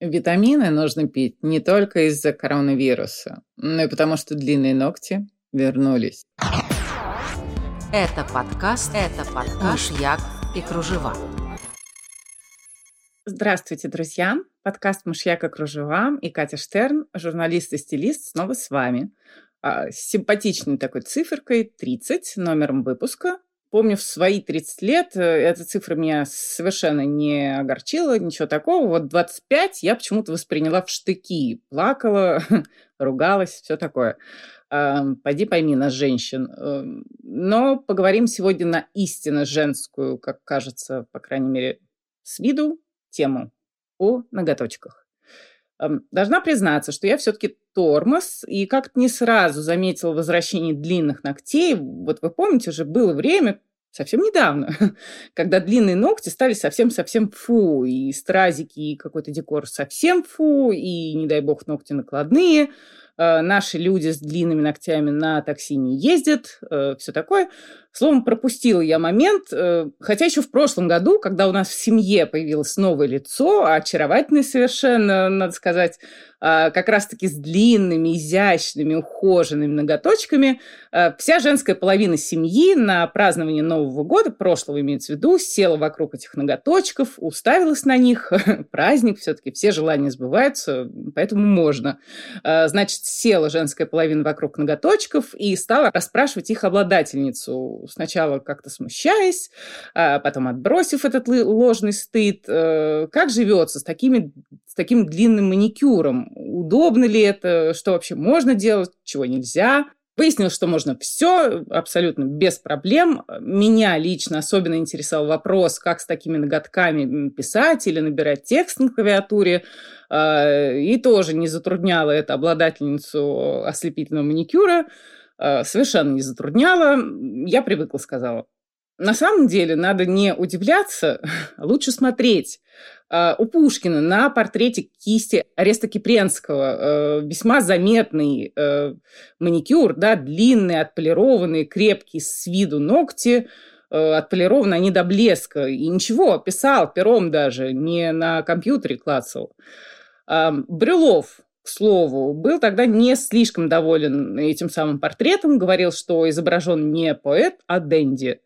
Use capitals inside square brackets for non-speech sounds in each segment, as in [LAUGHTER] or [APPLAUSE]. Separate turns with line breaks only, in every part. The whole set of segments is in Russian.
Витамины нужно пить не только из-за коронавируса, но и потому, что длинные ногти вернулись.
Это подкаст, это подкаш Як и кружева.
Здравствуйте, друзья! Подкаст «Мышьяк и кружева» и Катя Штерн, журналист и стилист, снова с вами. А, с симпатичной такой циферкой 30, номером выпуска. Помню, в свои 30 лет э, эта цифра меня совершенно не огорчила, ничего такого. Вот 25 я почему-то восприняла в штыки. Плакала, [LAUGHS] ругалась, все такое. Пойди пойми нас, женщин. Эм, но поговорим сегодня на истинно женскую, как кажется, по крайней мере, с виду, тему о ноготочках. Эм, должна признаться, что я все-таки тормоз и как-то не сразу заметила возвращение длинных ногтей. Вот вы помните, уже было время, совсем недавно, [LAUGHS] когда длинные ногти стали совсем-совсем фу, и стразики, и какой-то декор совсем фу, и, не дай бог, ногти накладные – наши люди с длинными ногтями на такси не ездят, э, все такое. Словом, пропустила я момент, э, хотя еще в прошлом году, когда у нас в семье появилось новое лицо, очаровательное совершенно, надо сказать, как раз-таки с длинными, изящными, ухоженными ноготочками. Вся женская половина семьи на празднование Нового года, прошлого имеется в виду, села вокруг этих ноготочков, уставилась на них. [LAUGHS] Праздник все-таки, все желания сбываются, поэтому можно. Значит, села женская половина вокруг ноготочков и стала расспрашивать их обладательницу. Сначала как-то смущаясь, потом отбросив этот ложный стыд. Э, как живется с такими с таким длинным маникюром. Удобно ли это, что вообще можно делать, чего нельзя. Выяснилось, что можно все абсолютно без проблем. Меня лично особенно интересовал вопрос, как с такими ноготками писать или набирать текст на клавиатуре. А, и тоже не затрудняло это обладательницу ослепительного маникюра. А, совершенно не затрудняло. Я привыкла, сказала. На самом деле надо не удивляться, [LAUGHS] а лучше смотреть. А, у Пушкина на портрете кисти Ареста Кипренского э, весьма заметный э, маникюр, да, длинные, отполированные, крепкие с виду ногти, э, отполированы они до блеска. И ничего, писал пером даже, не на компьютере клацал. Брюлов, к слову, был тогда не слишком доволен этим самым портретом, говорил, что изображен не поэт, а Дэнди.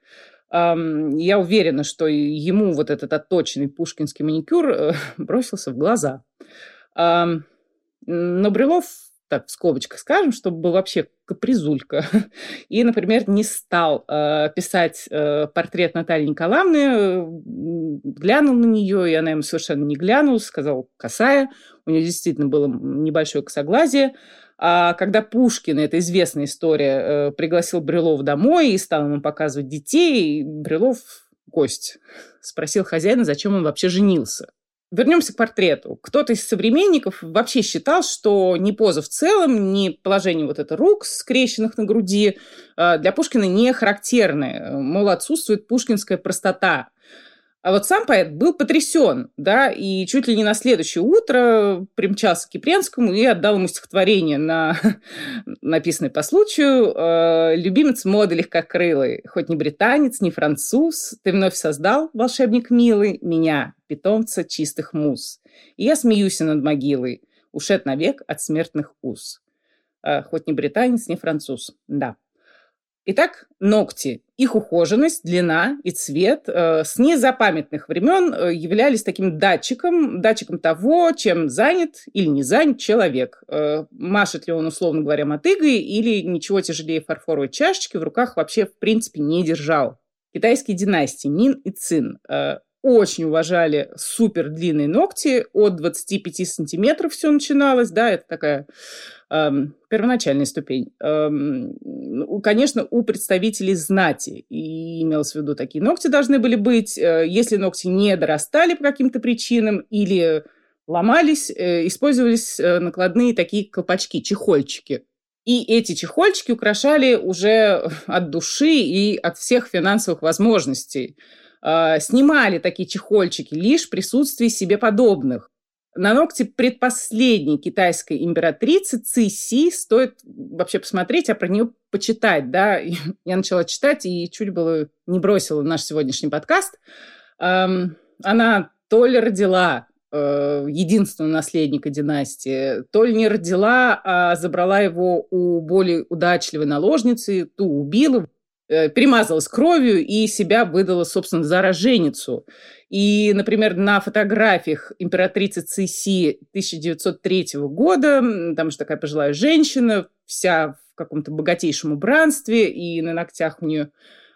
Я уверена, что ему вот этот отточенный пушкинский маникюр э, [LAUGHS] бросился в глаза. Но Брюлов, так в скобочках скажем, чтобы был вообще капризулька. [LAUGHS] И, например, не стал э, писать э, портрет Натальи Николаевны, глянул на нее, и она ему совершенно не глянула, сказал косая. У нее действительно было небольшое косоглазие. А когда Пушкин, это известная история, э, пригласил Брюлова домой и стал ему показывать детей, Брюлов гость спросил хозяина, зачем он вообще женился. Вернемся к портрету. Кто-то из современников вообще считал, что ни поза в целом, ни положение вот это рук, скрещенных на груди, э, для Пушкина не характерны. Мол, отсутствует пушкинская простота. А вот сам поэт был потрясен, да, и чуть ли не на следующее утро примчался к Кипренскому и отдал ему стихотворение, на, [LAUGHS] написанное по случаю. Э, «Любимец моды легкокрылый, хоть не британец, не француз, ты вновь создал, волшебник милый, меня, питомца чистых муз. И я смеюсь над могилой, ушед навек от смертных уз. Э, хоть не британец, не француз, да». Итак, ногти. Их ухоженность, длина и цвет э, с незапамятных времен э, являлись таким датчиком, датчиком того, чем занят или не занят человек. Э, машет ли он, условно говоря, мотыгой или ничего тяжелее фарфоровой чашечки в руках вообще в принципе не держал. Китайские династии Мин и Цин очень уважали супер длинные ногти, от 25 сантиметров все начиналось, да, это такая эм, первоначальная ступень. Эм, конечно, у представителей знати, и имелось в виду, такие ногти должны были быть, э, если ногти не дорастали по каким-то причинам или ломались, э, использовались э, накладные такие колпачки, чехольчики. И эти чехольчики украшали уже от души и от всех финансовых возможностей. Э, снимали такие чехольчики лишь в присутствии себе подобных. На ногти предпоследней китайской императрицы Ци стоит вообще посмотреть, а про нее почитать. Да? [LAUGHS] Я начала читать и чуть было не бросила наш сегодняшний подкаст. Она то ли родила э, единственного наследника династии, то ли не родила, а забрала его у более удачливой наложницы, ту убила, э, перемазалась кровью и себя выдала, собственно, за роженицу. И, например, на фотографиях императрицы Циси 1903 года, там же такая пожилая женщина, вся в каком-то богатейшем убранстве, и на ногтях у нее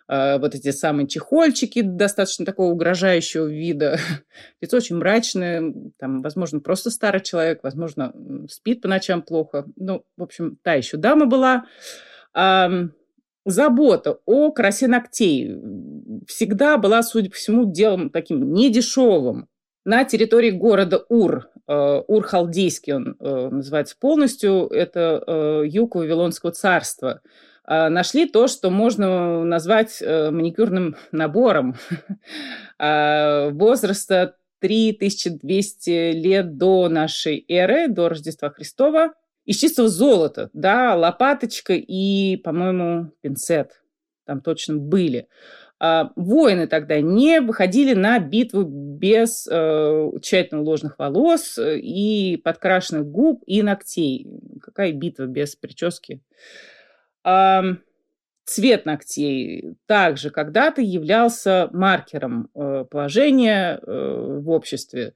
вот эти самые чехольчики достаточно такого угрожающего вида. [LAUGHS] Лицо очень мрачное, там, возможно, просто старый человек, возможно, спит по ночам плохо. Ну, в общем, та еще дама была. Забота о красе ногтей всегда была, судя по всему, делом таким недешевым. На территории города Ур, э, Ур-Халдейский он э, называется полностью, это э, юг Вавилонского царства, нашли то, что можно назвать маникюрным набором [LAUGHS] возраста 3200 лет до нашей эры, до Рождества Христова – из чистого золота, да, лопаточка и, по-моему, пинцет там точно были. А, воины тогда не выходили на битву без э, тщательно уложенных волос и подкрашенных губ и ногтей. Какая битва без прически? Цвет ногтей также когда-то являлся маркером э, положения э, в обществе.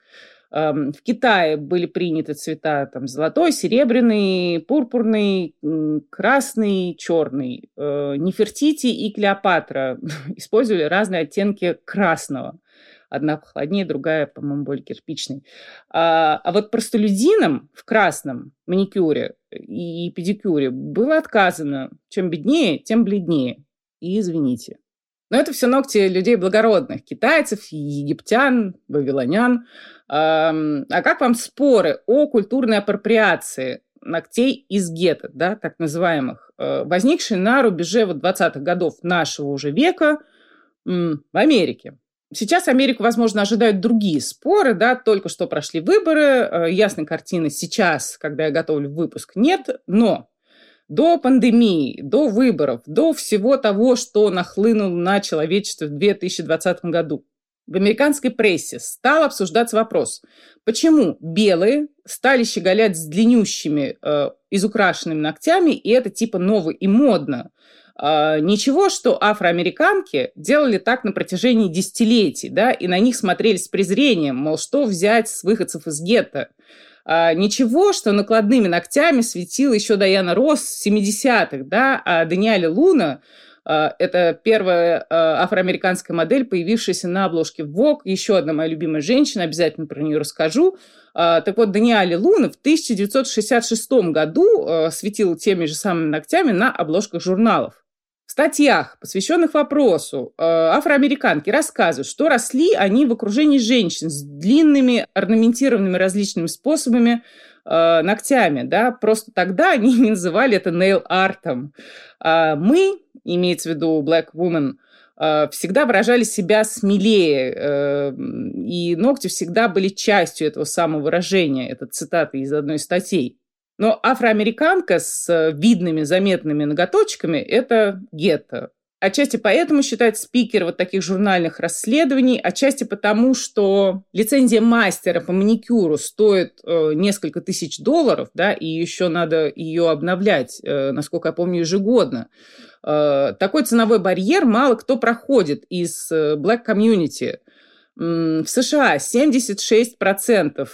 В Китае были приняты цвета там, золотой, серебряный, пурпурный, красный, черный. Э, Нефертити и Клеопатра [LAUGHS] использовали разные оттенки красного. Одна похолоднее, другая, по-моему, более кирпичной. А, а вот простолюдинам в красном маникюре и педикюре было отказано. Чем беднее, тем бледнее. И извините. Но это все ногти людей благородных, китайцев, египтян, вавилонян. А как вам споры о культурной апроприации ногтей из гетто, да, так называемых, э, возникшие на рубеже вот 20-х годов нашего уже века в Америке? Сейчас Америку, возможно, ожидают другие споры, да, только что прошли выборы, э, ясной картины сейчас, когда я готовлю выпуск, нет, но до пандемии, до выборов, до всего того, что нахлынуло на человечество в 2020 году, в американской прессе стал обсуждаться вопрос, почему белые стали щеголять с длиннющими, э, изукрашенными ногтями, и это типа ново и модно. Э, ничего, что афроамериканки делали так на протяжении десятилетий, да, и на них смотрели с презрением, мол, что взять с выходцев из гетто. А, ничего, что накладными ногтями светила еще Даяна Росс 70-х, да, а Даниэле Луна а, это первая а, афроамериканская модель, появившаяся на обложке Vogue. Еще одна моя любимая женщина, обязательно про нее расскажу. А, так вот, Даниэле Луна в 1966 году светила теми же самыми ногтями на обложках журналов. Статьях, посвященных вопросу, афроамериканки рассказывают, что росли они в окружении женщин с длинными орнаментированными различными способами ногтями. Да? Просто тогда они не называли это нейл-артом. Мы имеется в виду Black Woman, э, всегда выражали себя смелее, э, и ногти всегда были частью этого самовыражения. Это цитата из одной из статей. Но афроамериканка с видными заметными ноготочками – это гетто. Отчасти поэтому считает спикер вот таких журнальных расследований, отчасти потому, что лицензия мастера по маникюру стоит э, несколько тысяч долларов, да, и еще надо ее обновлять, э, насколько я помню, ежегодно. Э, такой ценовой барьер мало кто проходит из э, black community. В США 76%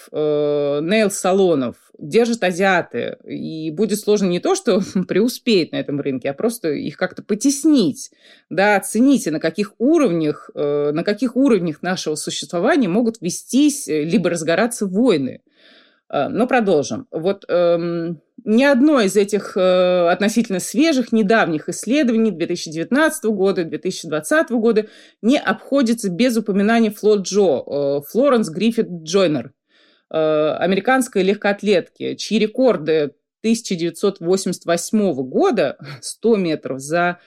нейл-салонов держат азиаты. И будет сложно не то, что [LAUGHS] преуспеть на этом рынке, а просто их как-то потеснить. Да, оцените, на каких уровнях, э, на каких уровнях нашего существования могут вестись либо разгораться войны. Э, но продолжим. Вот эм, ни одно из этих э, относительно свежих, недавних исследований 2019 года, 2020 года не обходится без упоминания Фло Джо, э, Флоренс Гриффит Джойнер, э, американской легкоатлетки, чьи рекорды 1988 года [LAUGHS] 100 метров за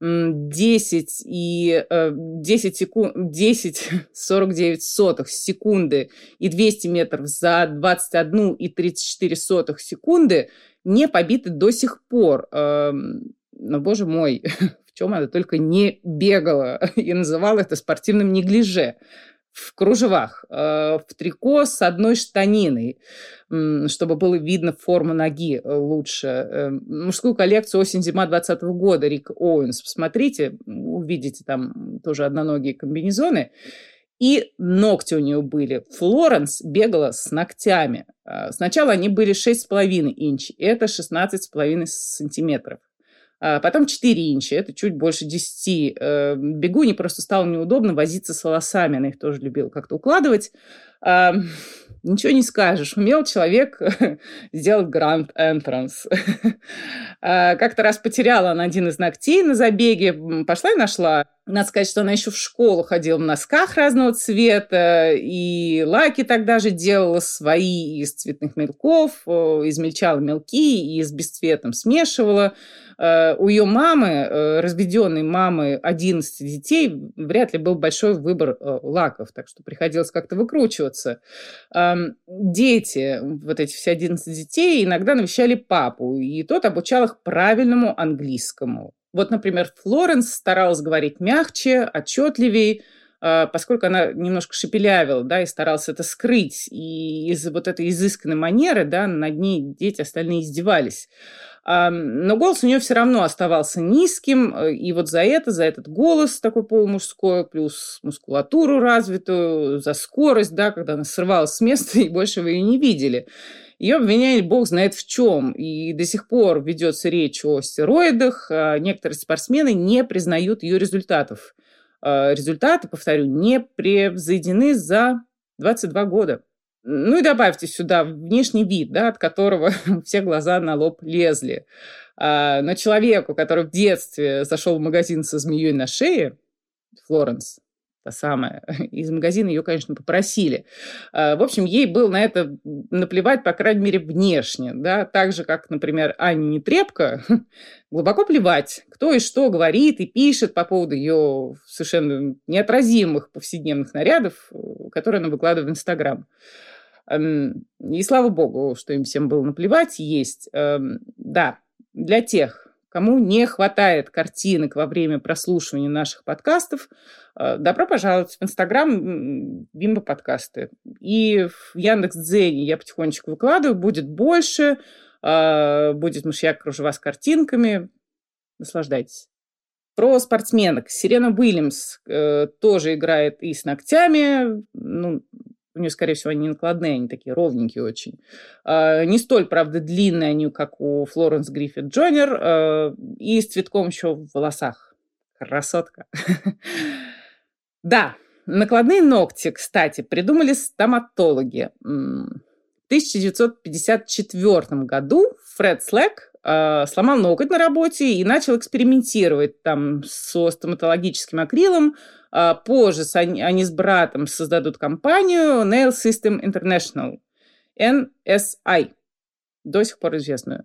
10 и 10 секунд, 10 49 [LAUGHS] сотых секунды и 200 метров за 21 и 34 сотых секунды не побиты до сих пор. Эм, но, боже мой, [LAUGHS] в чем она только не бегала [LAUGHS] и называла это спортивным неглиже. В кружевах, э, в трико с одной штаниной, чтобы было видно форму ноги э, лучше. Э, мужскую коллекцию осень-зима 2020 года Рик Оуэнс. Посмотрите, увидите там тоже одноногие комбинезоны. И ногти у нее были. Флоренс бегала с ногтями. Сначала они были 6,5 инч. Это 16,5 сантиметров. А потом 4 инча, это чуть больше 10. Э, Бегуне просто стало неудобно возиться с волосами, она их тоже любила как-то укладывать. [LAUGHS] Ничего не скажешь, умел человек [LAUGHS] сделать гранд entrance. [LAUGHS] А, как-то раз потеряла она один из ногтей на забеге, пошла и нашла. Надо сказать, что она еще в школу ходила в носках разного цвета, и лаки тогда же делала свои из цветных мелков, измельчала мелки и с бесцветом смешивала. Э, у ее мамы, э, разведенной мамы 11 детей, вряд ли был большой выбор э, лаков, так что приходилось как-то выкручиваться. Дети, вот эти все 11 детей, иногда навещали папу, и тот обучал их правильному английскому. Вот, например, Флоренс старалась говорить мягче, отчетливее, поскольку она немножко шепелявила, да, и старалась это скрыть. И из-за вот этой изысканной манеры, да, над ней дети остальные издевались. Но голос у нее все равно оставался низким, э, и вот за это, за этот голос такой полумужской, плюс мускулатуру развитую, за скорость, да, когда она срывалась с места, [LAUGHS] и больше вы ее не видели. Ее обвиняют бог знает в чем, и до сих пор ведется речь о стероидах, а некоторые спортсмены не признают ее результатов. А, результаты, повторю, не превзойдены за 22 года. Ну и добавьте сюда внешний вид, да, от которого [LAUGHS] все глаза на лоб лезли. А, но человеку, который в детстве зашел в магазин со змеей на шее, Флоренс, та самая, [LAUGHS] из магазина ее, конечно, попросили. А, в общем, ей было на это наплевать, по крайней мере, внешне. Да? Так же, как, например, Анне Нетребко, [LAUGHS] глубоко плевать, кто и что говорит и пишет по поводу ее совершенно неотразимых повседневных нарядов, которые она выкладывает в Инстаграм. Эм, и слава богу, что им всем было наплевать, есть. Эм, да, для тех, кому не хватает картинок во время прослушивания наших подкастов, э, добро пожаловать в Инстаграм Бимба подкасты. И в Яндекс Дзене я потихонечку выкладываю, будет больше, э, будет мышьяк кружева с картинками. Наслаждайтесь. Про спортсменок. Сирена Уильямс э, тоже играет и с ногтями. Ну, у нее, скорее всего, они накладные, они такие ровненькие очень. А, не столь, правда, длинные они, как у Флоренс Гриффит Джонер, а, и с цветком еще в волосах. Красотка. [LAUGHS] Да, накладные ногти, кстати, придумали стоматологи. В 1954 году Фред Слэк сломал ноготь на работе и начал экспериментировать там со стоматологическим акрилом, а, позже они с братом создадут компанию Nail System International, NSI, до сих пор известную.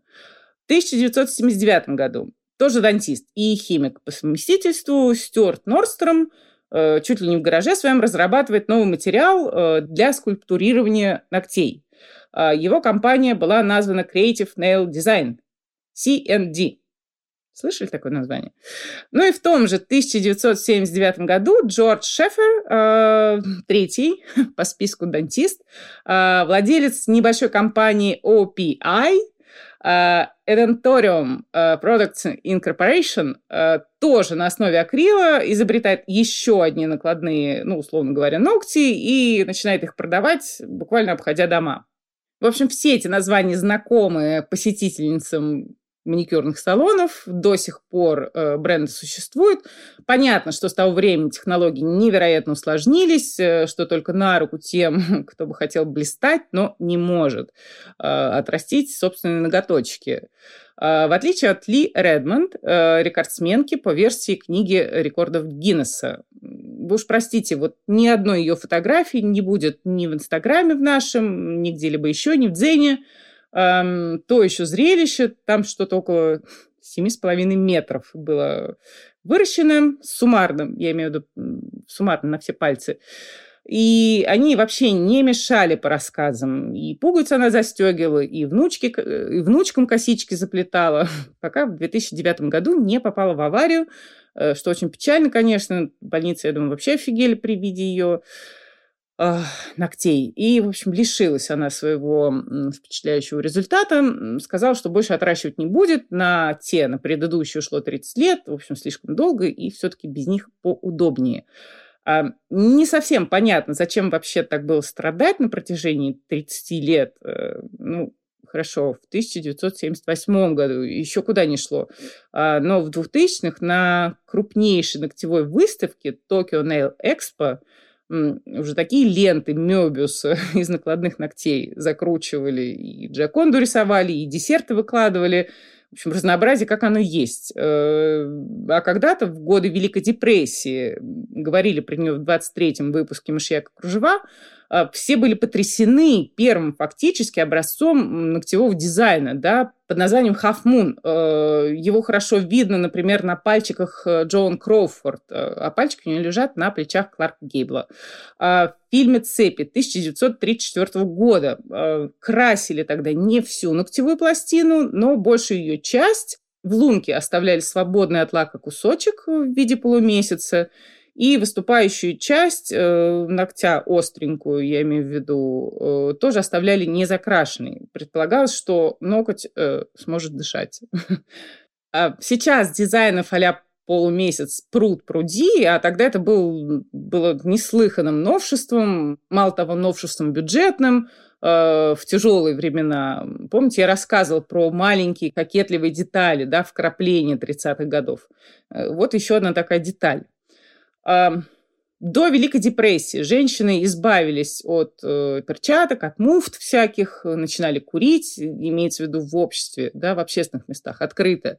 В 1979 году тоже дантист и химик по совместительству Стюарт Норстром э, чуть ли не в гараже своем разрабатывает новый материал э, для скульптурирования ногтей. А, его компания была названа Creative Nail Design, CND. Слышали такое название? Ну и в том же 1979 году Джордж Шефер, э, третий [LAUGHS] по списку дантист, э, владелец небольшой компании OPI, э, Edentorium э, Products Incorporation, э, тоже на основе акрила изобретает еще одни накладные, ну, условно говоря, ногти и начинает их продавать, буквально обходя дома. В общем, все эти названия знакомы посетительницам маникюрных салонов. До сих пор э, бренды существуют. Понятно, что с того времени технологии невероятно усложнились, э, что только на руку тем, [LAUGHS] кто бы хотел блистать, но не может э, отрастить собственные ноготочки. Э, в отличие от Ли Редмонд, э, рекордсменки по версии книги рекордов Гиннесса. Вы уж простите, вот ни одной ее фотографии не будет ни в Инстаграме в нашем, ни где-либо еще, ни в Дзене эм, то еще зрелище, там что-то около 7,5 метров было выращено суммарно, я имею в виду суммарно на все пальцы. И они вообще не мешали по рассказам. И пуговицы она застегивала, и, внучки, и внучкам косички заплетала, [LAUGHS] пока в 2009 году не попала в аварию, э, что очень печально, конечно. Больницы, я думаю, вообще офигели при виде ее. Э, ногтей. И, в общем, лишилась она своего впечатляющего результата. Сказала, что больше отращивать не будет. На те, на предыдущие ушло 30 лет. В общем, слишком долго, и все-таки без них поудобнее. А, не совсем понятно, зачем вообще так было страдать на протяжении 30 лет. Э, ну, хорошо, в 1978 году еще куда не шло. А, но в 2000-х на крупнейшей ногтевой выставке Tokyo Nail Expo уже такие ленты Мёбиуса [LAUGHS] из накладных ногтей закручивали, и Джаконду рисовали, и десерты выкладывали. В общем, разнообразие, как оно есть. Э, а когда-то, в годы Великой депрессии, говорили про нее в 23-м выпуске «Мышьяка кружева», все были потрясены первым фактически образцом ногтевого дизайна, да, под названием Half Moon. Э, его хорошо видно, например, на пальчиках э, Джоан Кроуфорд, э, а пальчики у нее лежат на плечах Кларка Гейбла. А, в фильме «Цепи» 1934 года красили тогда не всю ногтевую пластину, но большую ее часть. В лунке оставляли свободный от лака кусочек в виде полумесяца – и выступающую часть э, ногтя остренькую, я имею в виду, э, тоже оставляли не закрашенной. Предполагалось, что ноготь э, сможет дышать. [LAUGHS] А сейчас дизайнов а полумесяц пруд пруди, а тогда это был, было неслыханным новшеством, мало того, новшеством бюджетным, э, в тяжелые времена. Помните, я рассказывала про маленькие кокетливые детали, да, вкрапления 30-х годов. Э, вот еще одна такая деталь. До Великой депрессии женщины избавились от э, перчаток, от муфт всяких, начинали курить, имеется в виду в обществе, да, в общественных местах, открыто.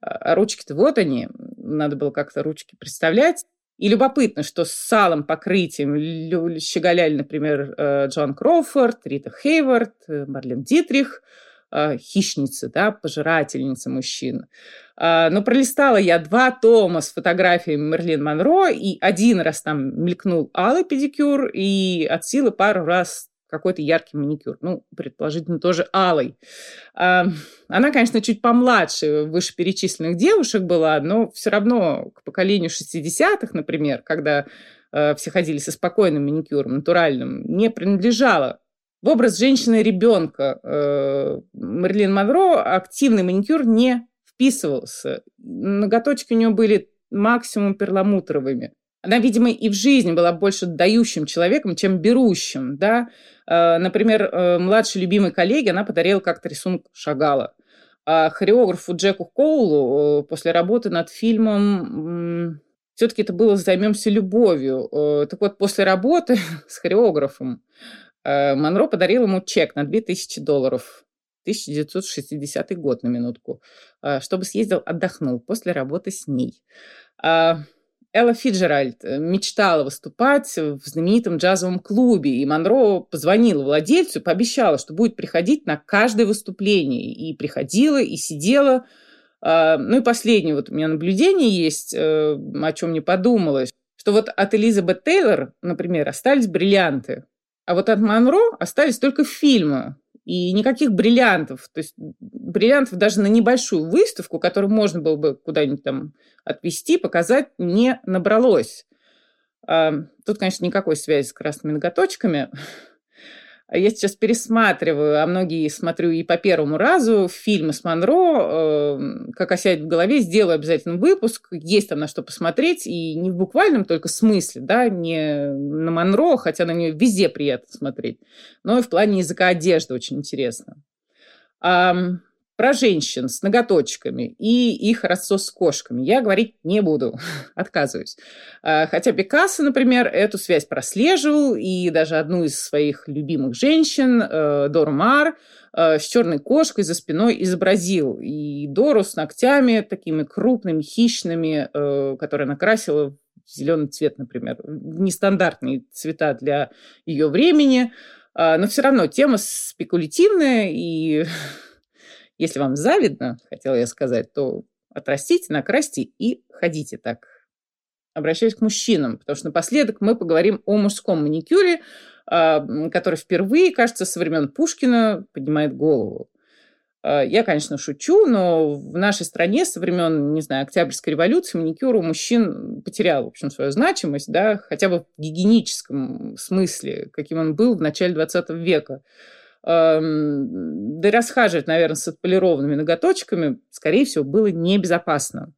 А, а ручки-то вот они, надо было как-то ручки представлять. И любопытно, что с салом покрытием щеголяли, например, э, Джон Кроуфорд, Рита Хейвард, э, Марлен Дитрих – э, хищницы, да, пожирательницы мужчин. Э, но пролистала я два тома с фотографиями Мерлин Монро, и один раз там мелькнул алый педикюр, и от силы пару раз какой-то яркий маникюр. Ну, предположительно, тоже алый. Э, она, конечно, чуть помладше вышеперечисленных девушек была, но все равно к поколению 60-х, например, когда э, все ходили со спокойным маникюром, натуральным, не принадлежала в образ женщины-ребенка э, Мерлин Монро активный маникюр не вписывался. Ноготочки у нее были максимум перламутровыми. Она, видимо, и в жизни была больше дающим человеком, чем берущим. Да? Э, например, э, младшей любимой коллеге она подарила как-то рисунок Шагала. А хореографу Джеку Коулу после работы над фильмом все-таки это было «Займемся любовью». Так вот, после работы [LAUGHS] с хореографом Э, Монро подарил ему чек на 2000 долларов. 1960 год, на минутку, э, чтобы съездил, отдохнул после работы с ней. А, Элла Фиджеральд э, мечтала выступать в знаменитом джазовом клубе, и Монро позвонила владельцу, пообещала, что будет приходить на каждое выступление. И приходила, и сидела. А, ну и последнее вот у меня наблюдение есть, о чем мне подумалось, что вот от Элизабет Тейлор, например, остались бриллианты. А вот от Монро остались только фильмы. И никаких бриллиантов. То есть бриллиантов даже на небольшую выставку, которую можно было бы куда-нибудь там отвезти, показать, не набралось. Тут, конечно, никакой связи с красными ноготочками. Я сейчас пересматриваю, а многие смотрю и по первому разу фильмы с Монро, э, как осядет в голове, сделаю обязательно выпуск, есть там на что посмотреть, и не в буквальном только смысле, да, не на Монро, хотя на нее везде приятно смотреть, но и в плане языка одежды очень интересно про женщин с ноготочками и их рассос с кошками я говорить не буду, [LAUGHS] отказываюсь. А, хотя Пикассо, например, эту связь прослеживал, и даже одну из своих любимых женщин, э, Дору Мар, э, с черной кошкой за спиной изобразил. И Дору с ногтями такими крупными, хищными, э, которые накрасила в зеленый цвет, например. Нестандартные цвета для ее времени, а, но все равно тема спекулятивная и [LAUGHS] Если вам завидно, хотела я сказать, то отрастите, накрасьте и ходите так. Обращаюсь к мужчинам, потому что напоследок мы поговорим о мужском маникюре, а, который впервые, кажется, со времен Пушкина поднимает голову. Э, я, конечно, шучу, но в нашей стране со времен, не знаю, Октябрьской революции маникюр у мужчин потерял, в общем, свою значимость, да, хотя бы в гигиеническом смысле, каким он был в начале 20 века. Эм, да и расхаживать, наверное, с отполированными ноготочками, скорее всего, было небезопасно.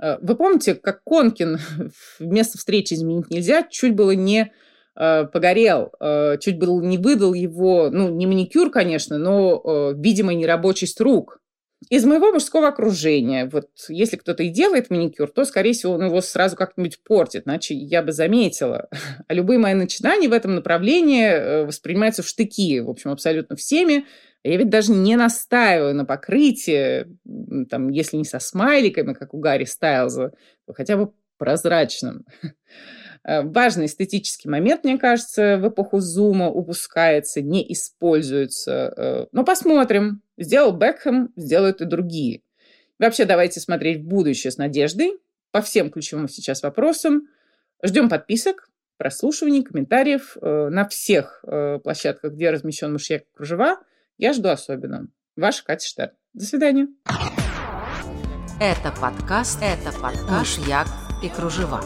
Э, вы помните, как Конкин [LAUGHS] вместо встречи изменить нельзя, чуть было не э, погорел, э, чуть было не выдал его, ну, не маникюр, конечно, но видимо нерабочесть рук. Из моего мужского окружения, вот если кто-то и делает маникюр, то, скорее всего, он его сразу как-нибудь портит, иначе я бы заметила. [LAUGHS] А любые мои начинания в этом направлении воспринимаются в штыки, в общем, абсолютно всеми. Я ведь даже не настаиваю на покрытии, там, если не со смайликами, как у Гарри Стайлза, то хотя бы прозрачным. [LAUGHS] Э, важный эстетический момент, мне кажется, в эпоху зума упускается, не используется. Э, но посмотрим. Сделал Бекхэм, сделают и другие. Вообще, давайте смотреть в будущее с надеждой по всем ключевым сейчас вопросам. Ждем подписок, прослушиваний, комментариев э, на всех площадках, где размещен мышьяк кружева – я жду особенно. Ваша Катя Штерн. До свидания.
Это подкаст, это подкаш «Як и кружева».